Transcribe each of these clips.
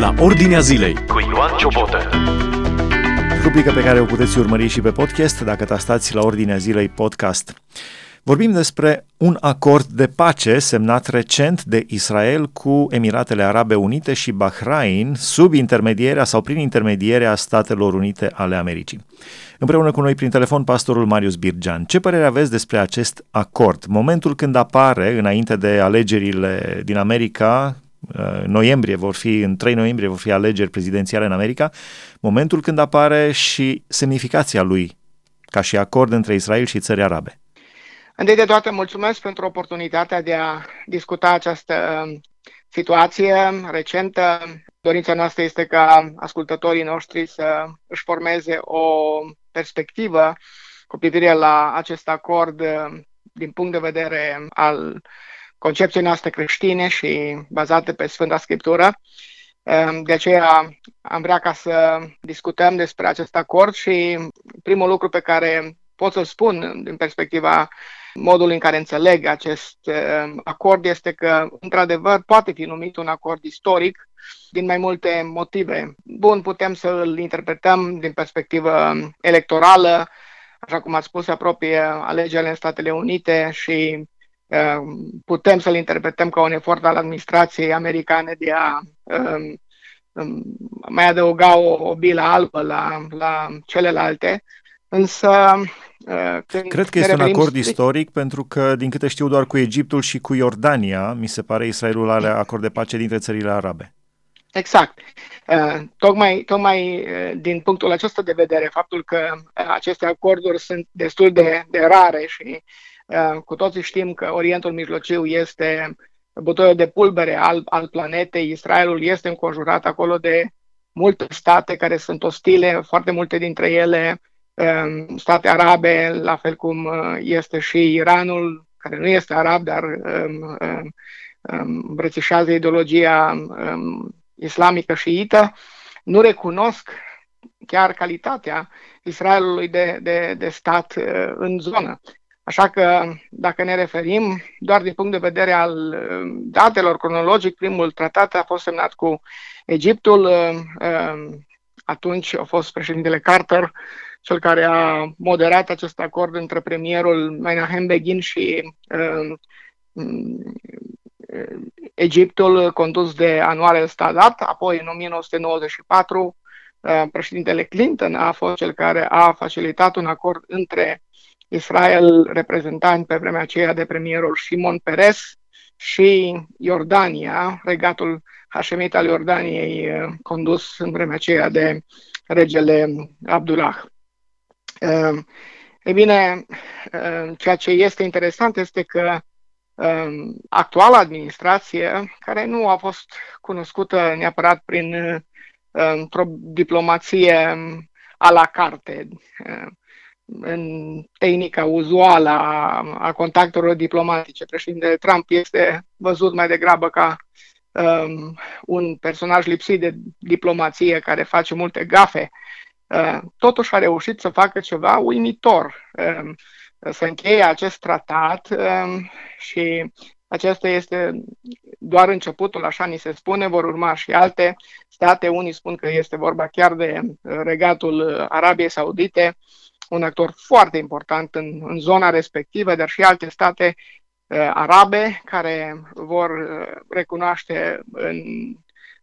la Ordinea Zilei cu Ioan Ciobotă. Rubrica pe care o puteți urmări și pe podcast dacă tastați la Ordinea Zilei podcast. Vorbim despre un acord de pace semnat recent de Israel cu Emiratele Arabe Unite și Bahrain sub intermedierea sau prin intermedierea Statelor Unite ale Americii. Împreună cu noi prin telefon pastorul Marius Birgean. Ce părere aveți despre acest acord? Momentul când apare, înainte de alegerile din America, uh, noiembrie vor fi, în 3 noiembrie vor fi alegeri prezidențiale în America, momentul când apare și semnificația lui ca și acord între Israel și țări arabe. Întâi de toate, mulțumesc pentru oportunitatea de a discuta această um, situație recentă. Dorința noastră este ca ascultătorii noștri să își formeze o perspectivă cu privire la acest acord um, din punct de vedere al concepției noastre creștine și bazate pe Sfânta Scriptură. Um, de aceea am vrea ca să discutăm despre acest acord și primul lucru pe care pot să-l spun din perspectiva modul în care înțeleg acest uh, acord este că, într-adevăr, poate fi numit un acord istoric din mai multe motive. Bun, putem să îl interpretăm din perspectivă electorală, așa cum ați spus, se apropie alegerile în Statele Unite și uh, putem să-l interpretăm ca un efort al administrației americane de a um, um, mai adăuga o, o bilă albă la, la celelalte. Însă Uh, Cred că este un acord istoric pentru că, din câte știu, doar cu Egiptul și cu Iordania, mi se pare, Israelul are acord de pace dintre țările arabe. Exact. Uh, tocmai, tocmai uh, din punctul acesta de vedere, faptul că aceste acorduri sunt destul de, de rare și cu toții știm că Orientul Mijlociu este butoiul de pulbere al, al planetei, Israelul este înconjurat acolo de multe state care sunt ostile, foarte multe dintre ele Um, state arabe, la fel cum uh, este și Iranul, care nu este arab, dar um, um, îmbrățișează ideologia islamică șiită, nu recunosc chiar calitatea Israelului de, de, de stat uh, în zonă. Așa că, dacă ne referim doar din punct de vedere al datelor cronologic, primul tratat a fost semnat cu Egiptul, atunci a fost președintele Carter, cel care a moderat acest acord între premierul Menahem Begin și uh, Egiptul condus de Anwar el-Sadat, apoi în 1994 uh, președintele Clinton a fost cel care a facilitat un acord între Israel, reprezentant pe vremea aceea de premierul Shimon Peres, și Iordania, regatul Hashemit al Iordaniei, uh, condus în vremea aceea de regele Abdullah. Ehm, e bine, ehm, ceea ce este interesant este că ehm, actuala administrație, care nu a fost cunoscută neapărat prin o diplomație a la carte, în tehnica uzuală a, a contactelor diplomatice. Președintele Trump este văzut mai degrabă ca um, un personaj lipsit de diplomație care face multe gafe Uh, totuși a reușit să facă ceva uimitor, um, să încheie acest tratat um, și acesta este doar începutul, așa ni se spune, vor urma și alte state. Unii spun că este vorba chiar de regatul Arabiei Saudite, un actor foarte important în, în zona respectivă, dar și alte state uh, arabe care vor uh, recunoaște în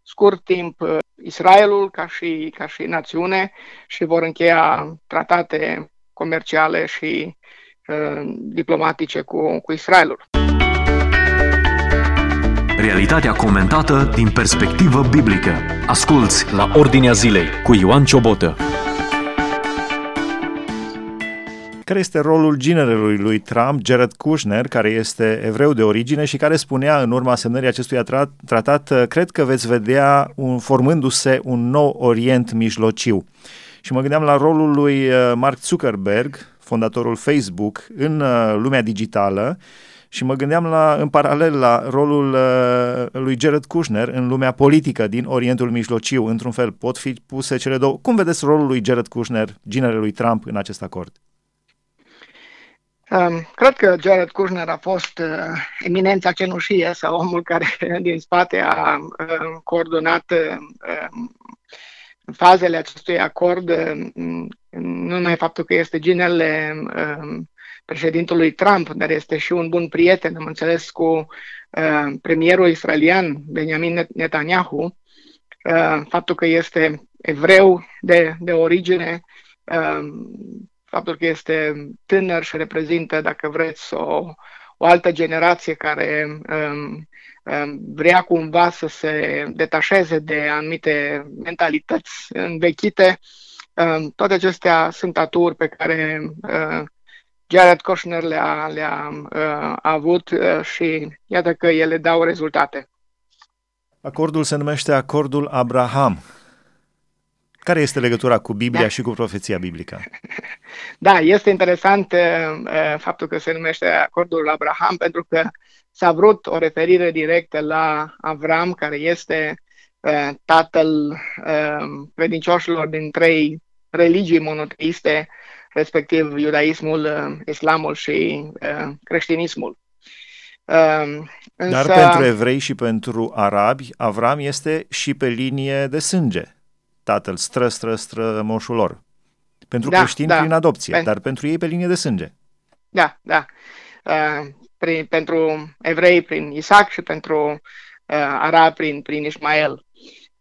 scurt timp uh, Israelul ca și, ca și națiune și vor încheia tratate comerciale și uh, diplomatice cu, cu Israelul. Realitatea comentată din perspectivă biblică. Asculți la Ordinea Zilei cu Ioan Ciobotă. Care este rolul ginerelui lui Trump, Jared Kushner, care este evreu de origine și care spunea în urma semnării acestui tratat, cred că veți vedea un, formându-se un nou Orient mijlociu. Și mă gândeam la rolul lui uh, Mark Zuckerberg, fondatorul Facebook, în uh, lumea digitală și mă gândeam la, în paralel la rolul uh, lui Jared Kushner în lumea politică din Orientul Mijlociu. Într-un fel pot fi puse cele două. Cum vedeți rolul lui Jared Kushner, ginerelui Trump, în acest acord? Um, cred că Jared Kushner a fost uh, eminența cenușie sau omul care din spate a uh, coordonat uh, fazele acestui acord, uh, nu numai faptul că este ginele uh, președintelui Trump, dar este și un bun prieten, am înțeles, cu uh, premierul israelian Benjamin Netanyahu, uh, faptul că este evreu de, de origine, uh, faptul că este tânăr și reprezintă, dacă vreți, o, o altă generație care um, um, vrea cumva să se detașeze de anumite mentalități învechite. Um, toate acestea sunt aturi pe care uh, Jared Kushner le-a, le-a uh, avut uh, și iată că ele dau rezultate. Acordul se numește Acordul Abraham. Care este legătura cu Biblia da. și cu profeția biblică? Da, este interesant uh, uh, faptul că se numește Acordul Abraham pentru că s-a vrut o referire directă la Avram, care este uh, tatăl uh, credincioșilor din trei religii monoteiste, respectiv iudaismul, uh, islamul și uh, creștinismul. Uh, însă... Dar pentru evrei și pentru arabi, Avram este și pe linie de sânge, tatăl, stră, stră, stră, moșul lor. Pentru da, creștini da. prin adopție, Pen... dar pentru ei pe linie de sânge. Da, da. Uh, prin, pentru evrei prin Isaac și pentru uh, arabi prin, prin Ismael.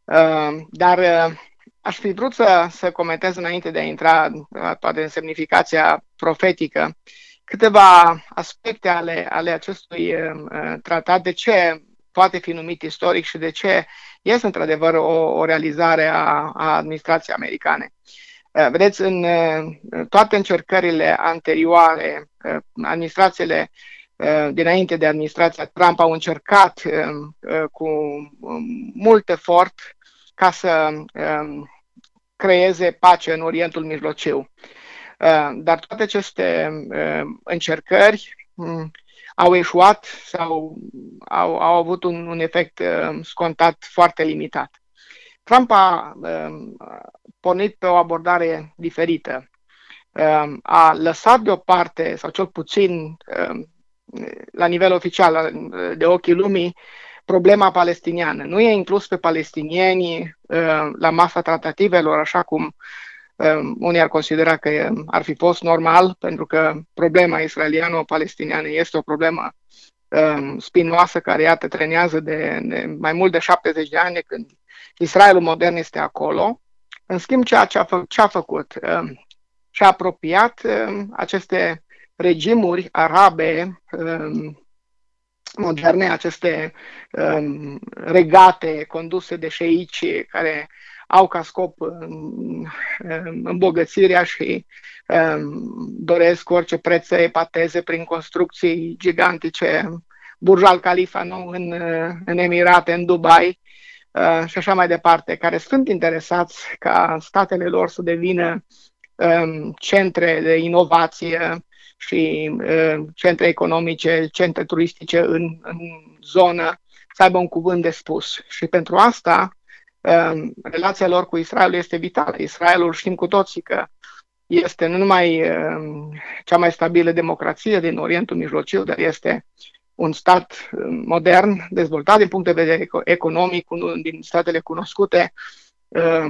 Uh, dar uh, Aș fi vrut să, să comentez înainte de a intra toate în semnificația profetică câteva aspecte ale, ale acestui uh, tratat, de ce poate fi numit istoric și de ce este într-adevăr o, o realizare a, a administrației americane. Uh, vedeți, în uh, toate încercările anterioare, uh, administrațiile uh, dinainte de administrația Trump au încercat uh, cu um, mult efort ca să um, creeze pace în Orientul Mijlociu. Uh, dar toate aceste uh, încercări mm, au eșuat sau au, au avut un, un efect uh, scontat foarte limitat. Trump a pornit pe o abordare diferită. A lăsat deoparte, sau cel puțin la nivel oficial, de ochii lumii, problema palestiniană. Nu e inclus pe palestinieni uh, la masa tratativelor, așa cum uh, unii ar considera că ar fi fost normal, pentru că problema israeliano-palestiniană este o problemă uh, spinoasă care, iată, trenează de, de mai mult de 70 de ani de când Israelul modern este acolo. În schimb, ceea ce a, fă, ce a făcut, și-a apropiat aceste regimuri arabe moderne, aceste um, regate conduse de șeici care au ca scop um, îmbogățirea și um, doresc orice preț să epateze prin construcții gigantice, Burj Al Khalifa nou în, în Emirate, în Dubai uh, și așa mai departe, care sunt interesați ca statele lor să devină um, centre de inovație, și uh, centre economice, centre turistice în, în zonă să aibă un cuvânt de spus. Și pentru asta uh, relația lor cu Israel este vitală. Israelul știm cu toții că este nu numai uh, cea mai stabilă democrație din Orientul Mijlociu, dar este un stat modern, dezvoltat din punct de vedere economic, unul din statele cunoscute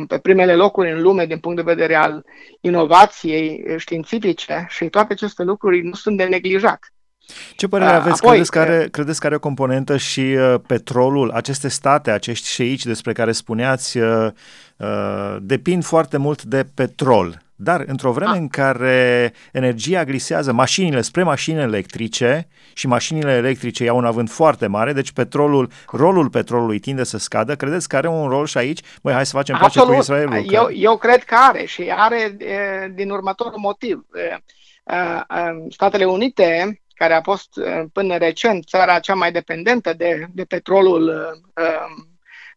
pe primele locuri în lume din punct de vedere al inovației științifice și toate aceste lucruri nu sunt de neglijat. Ce părere aveți? Apoi, credeți, că are, credeți că are o componentă și uh, petrolul? Aceste state, acești șeici despre care spuneați, uh, uh, depind foarte mult de petrol. Dar într-o vreme ah. în care energia glisează mașinile spre mașini electrice și mașinile electrice iau un avânt foarte mare, deci petrolul, rolul petrolului tinde să scadă, credeți că are un rol și aici? Băi, hai să facem pace cu Israelul. Eu, că... eu cred că are și are din următorul motiv. Statele Unite, care a fost până recent țara cea mai dependentă de, de petrolul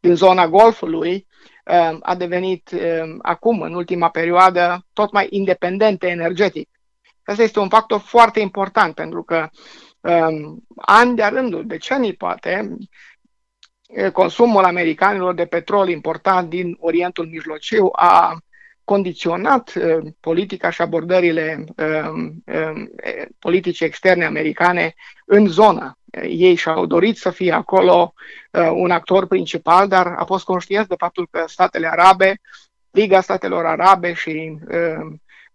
din zona Golfului, Um, a devenit um, acum, în ultima perioadă, tot mai independentă energetic. Asta este un factor foarte important pentru că um, ani de rândul, decenii poate, consumul americanilor de petrol importat din Orientul Mijlociu a condiționat politica și abordările politice externe americane în zonă. Ei și-au dorit să fie acolo un actor principal, dar a fost conștienți de faptul că statele arabe, Liga Statelor Arabe și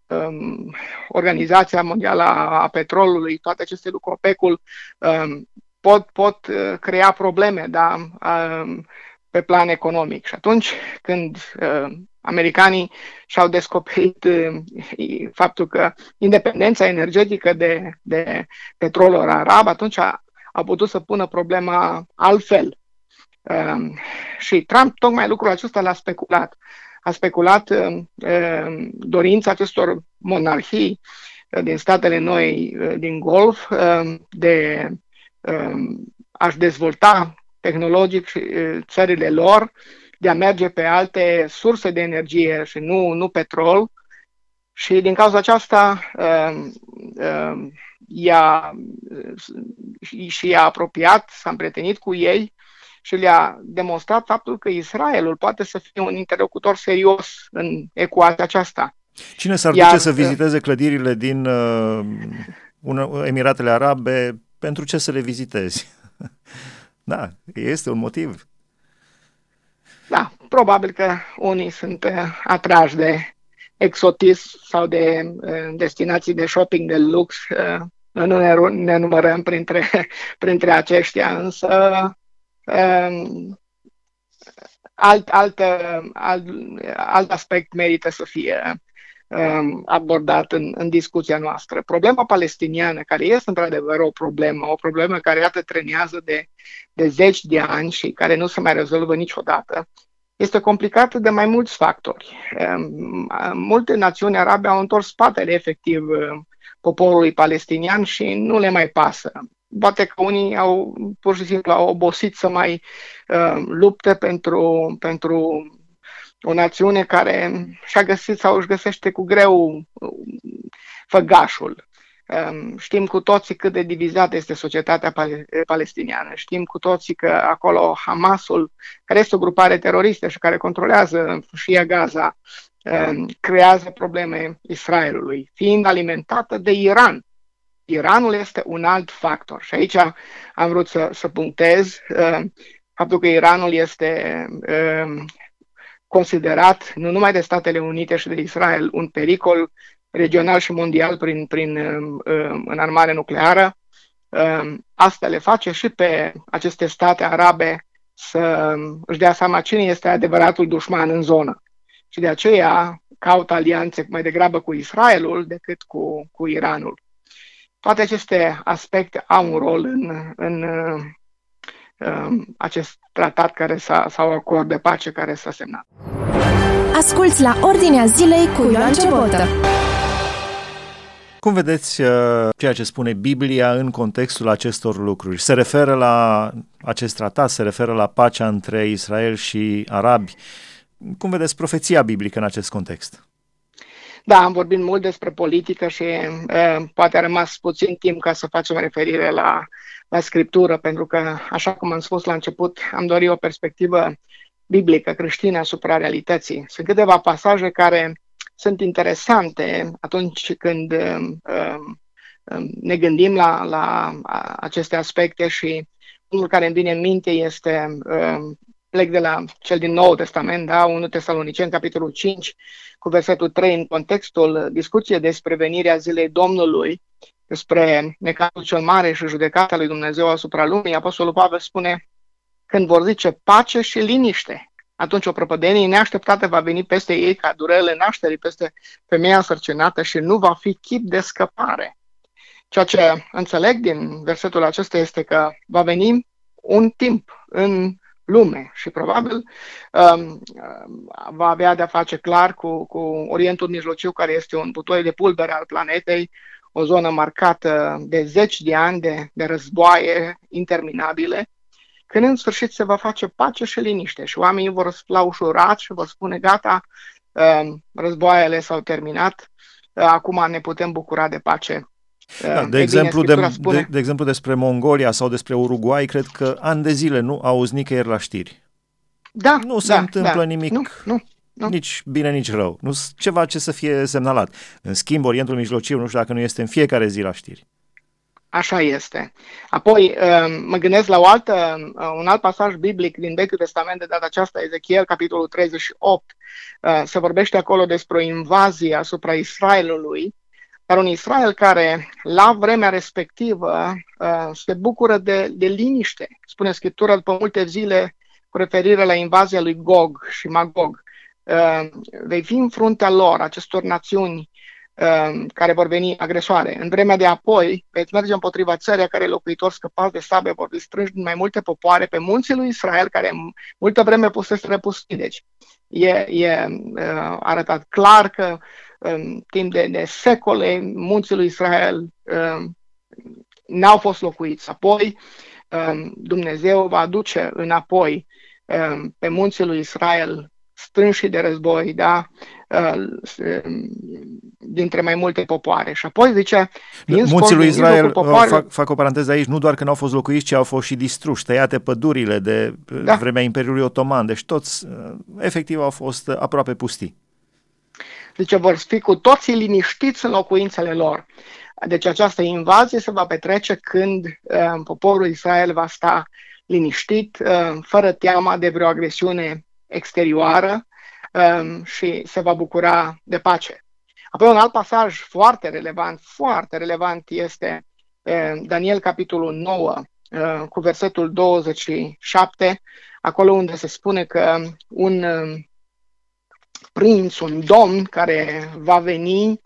um, Organizația Mondială a Petrolului, toate aceste lucruri, OPEC-ul, um, pot, pot crea probleme, da? Um, pe plan economic. Și atunci când uh, americanii și-au descoperit uh, faptul că independența energetică de, de petrolul arab, atunci a, a putut să pună problema altfel. Uh, și Trump tocmai lucrul acesta l-a speculat. A speculat uh, uh dorința acestor monarhii uh, din statele noi uh, din Golf uh, de uh, a-și dezvolta tehnologic țările lor de a merge pe alte surse de energie și nu, nu petrol. Și din cauza aceasta uh, uh, i-a, și i-a apropiat, s-a împrietenit cu ei și le-a demonstrat faptul că Israelul poate să fie un interlocutor serios în ecuația aceasta. Cine s-ar duce să viziteze clădirile din uh, Emiratele Arabe? Pentru ce să le vizitezi? Da, este un motiv. Da, probabil că unii sunt uh, atrași de exotism sau de uh, destinații de shopping de lux. Uh, nu ne, ne numărăm printre, printre aceștia, însă um, alt, alt, alt, alt aspect merită să fie Um, abordat în, în discuția noastră. Problema palestiniană, care este într-adevăr o problemă, o problemă care iată trenează de, de zeci de ani și care nu se mai rezolvă niciodată, este complicată de mai mulți factori. Um, multe națiuni arabe au întors spatele efectiv um, poporului palestinian și nu le mai pasă. Poate că unii au pur și simplu au obosit să mai uh, lupte pentru, pentru o națiune care și-a găsit sau își găsește cu greu uh, făgașul. Um, știm cu toții cât de divizată este societatea palestiniană. Știm cu toții că acolo Hamasul, care este o grupare teroristă și care controlează și Gaza, um, creează probleme Israelului, fiind alimentată de Iran. Iranul este un alt factor și aici am vrut să, să punctez uh, faptul că Iranul este uh, considerat nu numai de Statele Unite și de Israel un pericol regional și mondial prin, prin um, um, înarmare nucleară, um, asta le face și pe aceste state arabe să își dea seama cine este adevăratul dușman în zonă. Și de aceea caută alianțe mai degrabă cu Israelul decât cu, cu Iranul. Toate aceste aspecte au un rol în, în Um, acest tratat care s-a, sau acord de pace care s-a semnat. Asculți la Ordinea Zilei cu Ioan Ciobotă. Cum vedeți uh, ceea ce spune Biblia în contextul acestor lucruri? Se referă la acest tratat, se referă la pacea între Israel și arabi. Cum vedeți profeția biblică în acest context? Da, am vorbit mult despre politică și uh, poate a rămas puțin timp ca să facem referire la la scriptură, pentru că, așa cum am spus la început, am dorit o perspectivă biblică, creștină asupra realității. Sunt câteva pasaje care sunt interesante atunci când um, um, ne gândim la, la aceste aspecte și unul care îmi vine în minte este, um, plec de la cel din Nou Testament, da, 1 Tesalonicen, capitolul 5, cu versetul 3, în contextul discuției despre venirea zilei Domnului, despre necazul cel mare și judecata lui Dumnezeu asupra lumii, Apostolul Pavel spune, când vor zice pace și liniște, atunci o prăpădenie neașteptată va veni peste ei ca durele nașterii peste femeia sărcinată și nu va fi chip de scăpare. Ceea ce înțeleg din versetul acesta este că va veni un timp în lume și probabil um, va avea de-a face clar cu, cu Orientul Mijlociu, care este un butoi de pulbere al planetei, o zonă marcată de zeci de ani de, de războaie interminabile, când în sfârșit se va face pace și liniște și oamenii vor la ușurat și vor spune gata, um, războaiele s-au terminat, uh, acum ne putem bucura de pace. Da, uh, de, exemplu, bine, de, spune... de, de exemplu, despre Mongolia sau despre Uruguay, cred că ani de zile nu auzi nicăieri la știri. Da, nu se da, întâmplă da. nimic. Nu, nu. Nu? Nici bine, nici rău. Nu ceva ce să fie semnalat. În schimb, Orientul Mijlociu, nu știu dacă nu este în fiecare zi la știri. Așa este. Apoi uh, mă gândesc la o altă, uh, un alt pasaj biblic din Vechiul Testament, de data aceasta, Ezechiel, capitolul 38. Uh, se vorbește acolo despre o invazie asupra Israelului, dar un Israel care, la vremea respectivă, se bucură de, de liniște. Spune Scriptura, după multe zile, cu referire la invazia lui Gog și Magog. Vei fi în fruntea lor, acestor națiuni Um, care vor veni agresoare. În vremea de apoi, veți merge împotriva țării care locuitori scăpați de sabe vor distrânge mai multe popoare pe munții lui Israel, care multă vreme pusese repustii. Deci, e, e uh, arătat clar că în timp de, de secole munții lui Israel uh, n-au fost locuiți. Apoi, uh, Dumnezeu va aduce înapoi uh, pe munții lui Israel strânși de război, da? Uh, dintre mai multe popoare. Și apoi zice... Munții lui Israel, popoare... fac, fac o paranteză aici, nu doar că nu au fost locuiți, ci au fost și distruși, tăiate pădurile de da. vremea Imperiului Otoman, deci toți uh, efectiv au fost aproape pustii. Zice, vor fi cu toții liniștiți în locuințele lor. Deci această invazie se va petrece când uh, poporul Israel va sta liniștit, uh, fără teama de vreo agresiune exterioară, um, și se va bucura de pace. Apoi un alt pasaj foarte relevant, foarte relevant este uh, Daniel capitolul 9 uh, cu versetul 27, acolo unde se spune că un uh, prinț, un domn care va veni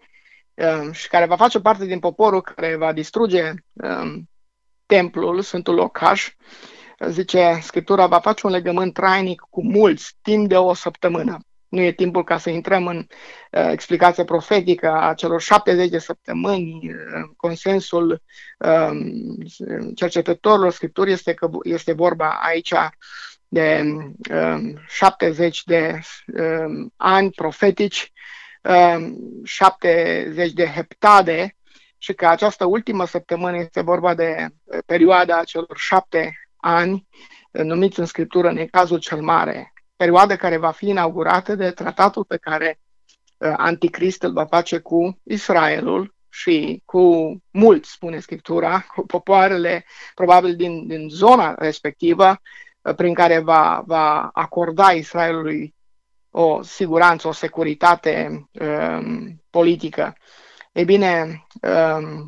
și care va face parte din poporul care va distruge um, templul, Sfântul Locaș, zice Scriptura, va face un legământ trainic cu mulți timp de o săptămână. Nu e timpul ca să intrăm în uh, explicația profetică a celor 70 de săptămâni. Uh, consensul uh, cercetătorilor Scripturii este că este vorba aici de uh, 70 de uh, ani profetici, uh, 70 de heptade și că această ultimă săptămână este vorba de uh, perioada celor șapte ani uh, numiți în Scriptură în cazul cel mare, perioadă care va fi inaugurată de tratatul pe care uh, Anticrist îl va face cu Israelul și cu mulți, spune Scriptura, cu popoarele probabil din, din zona respectivă, uh, prin care va, va acorda Israelului o siguranță, o securitate um, politică. Ei bine, um,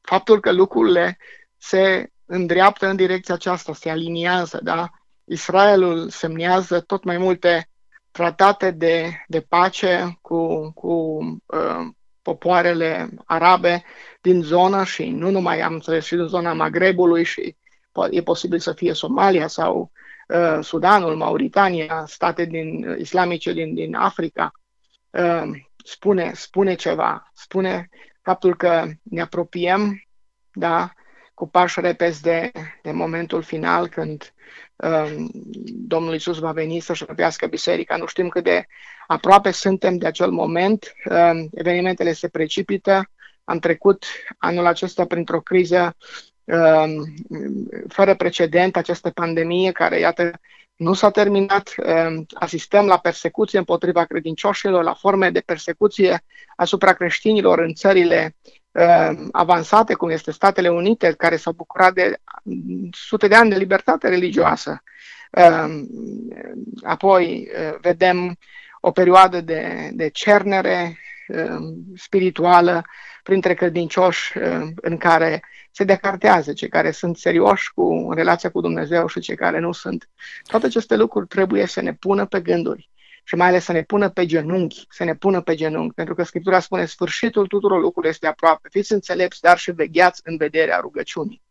faptul că lucrurile se îndreaptă în direcția aceasta, se aliniază, da? Israelul semnează tot mai multe tratate de, de pace cu, cu uh, popoarele arabe din zonă și nu numai, am înțeles, și din zona Magrebului și e posibil să fie Somalia sau uh, Sudanul, Mauritania, state din, islamice din, din Africa. Uh, spune, spune ceva, spune faptul că ne apropiem da, cu pași repezi de, de momentul final când um, Domnul Isus va veni să-și răpească biserica. Nu știm cât de aproape suntem de acel moment. Um, evenimentele se precipită. Am trecut anul acesta printr-o criză um, fără precedent, această pandemie care, iată, nu s-a terminat. Um, asistăm la persecuție împotriva credincioșilor, la forme de persecuție asupra creștinilor în țările uh, avansate, cum este Statele Unite, care s-au bucurat de sute de ani de libertate religioasă. Uh, apoi uh, vedem o perioadă de, de cernere uh, spirituală printre credincioși uh, în care se decartează cei care sunt serioși cu relația cu Dumnezeu și cei care nu sunt. Toate aceste lucruri trebuie să ne pună pe gânduri și mai ales să ne pună pe genunchi, să ne pună pe genunchi, pentru că Scriptura spune sfârșitul tuturor lucrurilor este aproape. Fiți înțelepți, dar și vegheați în vederea rugăciunii.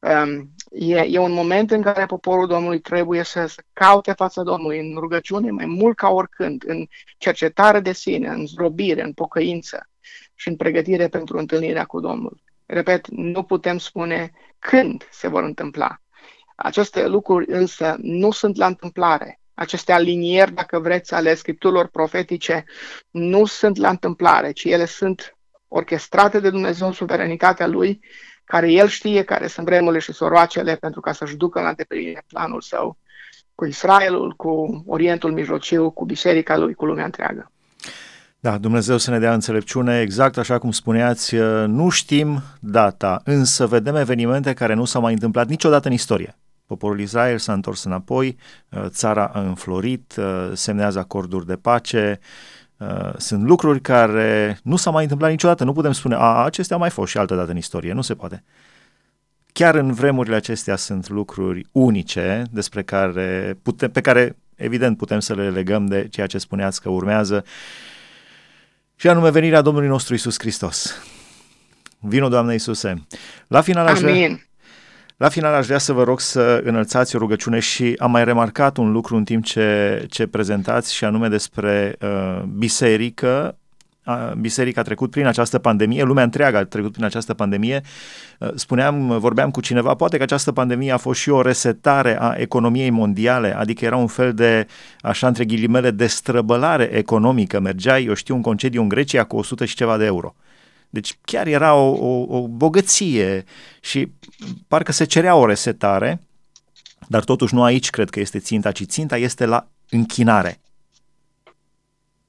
Um, e, e un moment în care poporul Domnului trebuie să, să caute fața Domnului în rugăciune mai mult ca oricând, în cercetare de sine, în zdrobire, în pocăință și în pregătire pentru întâlnirea cu Domnul. Repet, nu putem spune când se vor întâmpla. Aceste lucruri însă nu sunt la întâmplare aceste alinieri, dacă vreți, ale scripturilor profetice, nu sunt la întâmplare, ci ele sunt orchestrate de Dumnezeu în suveranitatea Lui, care El știe care sunt vremurile și soroacele pentru ca să-și ducă la îndeplinire planul Său cu Israelul, cu Orientul Mijlociu, cu biserica lui, cu lumea întreagă. Da, Dumnezeu să ne dea înțelepciune, exact așa cum spuneați, nu știm data, însă vedem evenimente care nu s-au mai întâmplat niciodată în istorie. Poporul Israel s-a întors înapoi, țara a înflorit, semnează acorduri de pace, sunt lucruri care nu s-au mai întâmplat niciodată. Nu putem spune, a, acestea au mai fost și altă dată în istorie. Nu se poate. Chiar în vremurile acestea sunt lucruri unice despre care putem, pe care evident putem să le legăm de ceea ce spuneați că urmează și anume venirea Domnului nostru Isus Hristos. Vino, Doamne Iisuse. La final aș vrea, la final aș vrea să vă rog să înălțați o rugăciune și am mai remarcat un lucru în timp ce, ce prezentați și anume despre uh, biserică biserica a trecut prin această pandemie, lumea întreagă a trecut prin această pandemie. Uh, spuneam, vorbeam cu cineva, poate că această pandemie a fost și o resetare a economiei mondiale, adică era un fel de, așa între ghilimele, destrăbălare economică. Mergeai, eu știu, un concediu în Grecia cu 100 și ceva de euro. Deci chiar era o, o, o bogăție și parcă se cerea o resetare, dar totuși nu aici cred că este ținta, ci ținta este la închinare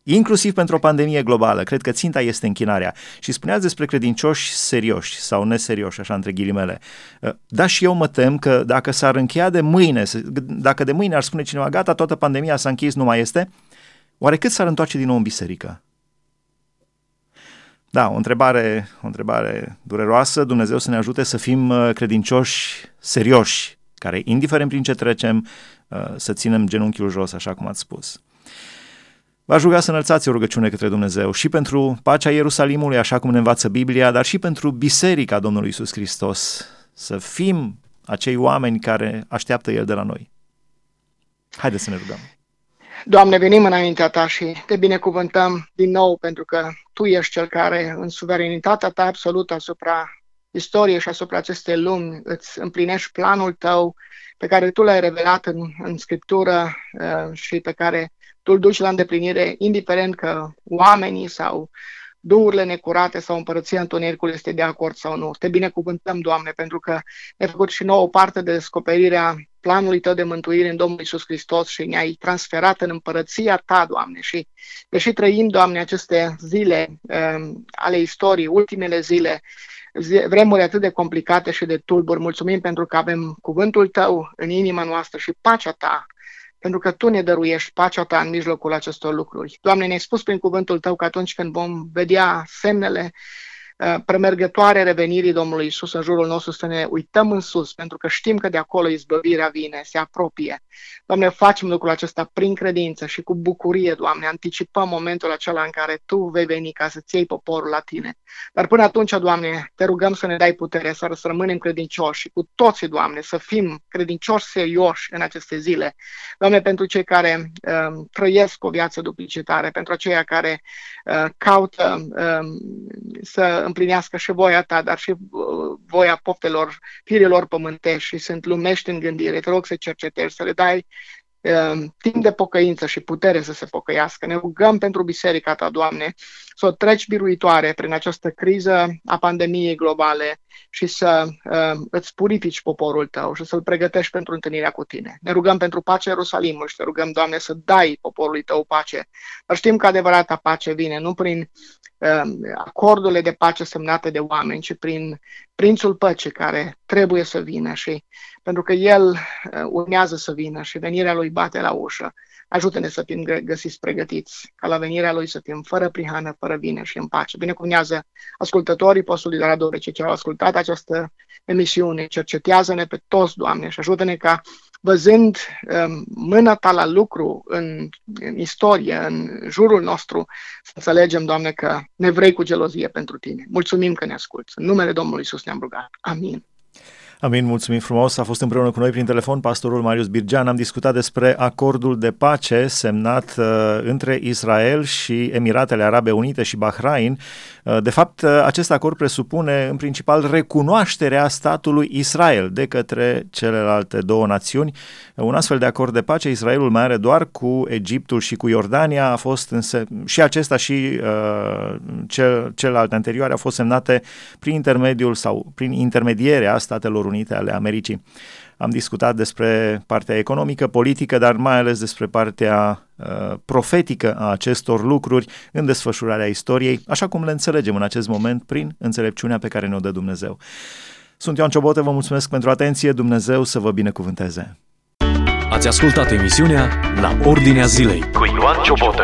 inclusiv pentru o pandemie globală. Cred că ținta este închinarea. Și spuneați despre credincioși serioși sau neserioși, așa între ghilimele. Uh, da, și eu mă tem că dacă s-ar încheia de mâine, dacă de mâine ar spune cineva, gata, toată pandemia s-a închis, nu mai este, oare cât s-ar întoarce din nou în biserică? Da, o întrebare, o întrebare dureroasă. Dumnezeu să ne ajute să fim uh, credincioși serioși, care, indiferent prin ce trecem, uh, să ținem genunchiul jos, așa cum ați spus. V-aș ruga să înălțați o rugăciune către Dumnezeu și pentru pacea Ierusalimului, așa cum ne învață Biblia, dar și pentru Biserica Domnului Isus Hristos, să fim acei oameni care așteaptă El de la noi. Haideți să ne rugăm. Doamne, venim înaintea Ta și te binecuvântăm din nou pentru că Tu ești Cel care, în suverenitatea Ta absolută asupra istoriei și asupra acestei lumi, îți împlinești planul Tău pe care Tu l-ai revelat în, în Scriptură uh, și pe care tu îl duci la îndeplinire, indiferent că oamenii sau duhurile necurate sau împărăția întunericului este de acord sau nu. Te binecuvântăm, Doamne, pentru că ai făcut și nouă parte de descoperirea planului Tău de mântuire în Domnul Isus Hristos și ne-ai transferat în împărăția Ta, Doamne. Și deși trăim, Doamne, aceste zile um, ale istoriei, ultimele zile, vremuri atât de complicate și de tulburi, mulțumim pentru că avem cuvântul Tău în inima noastră și pacea Ta pentru că Tu ne dăruiești pacea Ta în mijlocul acestor lucruri. Doamne, ne-ai spus prin cuvântul Tău că atunci când vom vedea semnele Uh, premergătoare revenirii Domnului Isus în jurul nostru să ne uităm în sus, pentru că știm că de acolo izbăvirea vine, se apropie. Doamne, facem lucrul acesta prin credință și cu bucurie, Doamne, anticipăm momentul acela în care Tu vei veni ca să-ți iei poporul la Tine. Dar până atunci, Doamne, te rugăm să ne dai putere, să, să rămânem credincioși și cu toții, Doamne, să fim credincioși serioși în aceste zile. Doamne, pentru cei care uh, trăiesc o viață duplicitare, pentru aceia care uh, caută uh, să împlinească și voia ta, dar și uh, voia poftelor firilor pământești și sunt lumești în gândire. Te rog să cercetezi, să le dai uh, timp de pocăință și putere să se pocăiască. Ne rugăm pentru biserica ta, Doamne, să o treci biruitoare prin această criză a pandemiei globale și să uh, îți purifici poporul tău și să-l pregătești pentru întâlnirea cu tine. Ne rugăm pentru pace Ierusalimul și te rugăm, Doamne, să dai poporului tău pace. Dar știm că adevărata pace vine nu prin Um, acordurile de pace semnate de oameni, ci prin prințul păcii care trebuie să vină și pentru că el uh, urmează să vină și venirea lui bate la ușă. Ajută-ne să fim găsiți pregătiți, ca la venirea lui să fim fără prihană, fără vine și în pace. Binecuvânează ascultătorii postului de la Dore, ce au ascultat această emisiune. Cercetează-ne pe toți, Doamne, și ajută-ne ca văzând um, mâna ta la lucru în, în istorie, în jurul nostru, să înțelegem, Doamne, că ne vrei cu gelozie pentru Tine. Mulțumim că ne asculți. În numele Domnului Isus ne-am rugat. Amin. Amin, mulțumim frumos. A fost împreună cu noi prin telefon pastorul Marius Birgean. Am discutat despre acordul de pace semnat uh, între Israel și Emiratele Arabe Unite și Bahrain. Uh, de fapt, uh, acest acord presupune în principal recunoașterea statului Israel de către celelalte două națiuni. Uh, un astfel de acord de pace Israelul mai are doar cu Egiptul și cu Iordania. A fost înse- și acesta și uh, cel, celelalte anterioare au fost semnate prin intermediul sau prin intermedierea Statelor Unite ale Americii. Am discutat despre partea economică, politică, dar mai ales despre partea uh, profetică a acestor lucruri în desfășurarea istoriei, așa cum le înțelegem în acest moment prin înțelepciunea pe care ne-o dă Dumnezeu. Sunt Ioan Ciobote, vă mulțumesc pentru atenție, Dumnezeu să vă binecuvânteze! Ați ascultat emisiunea La Ordinea Zilei cu Ioan Ciobotă.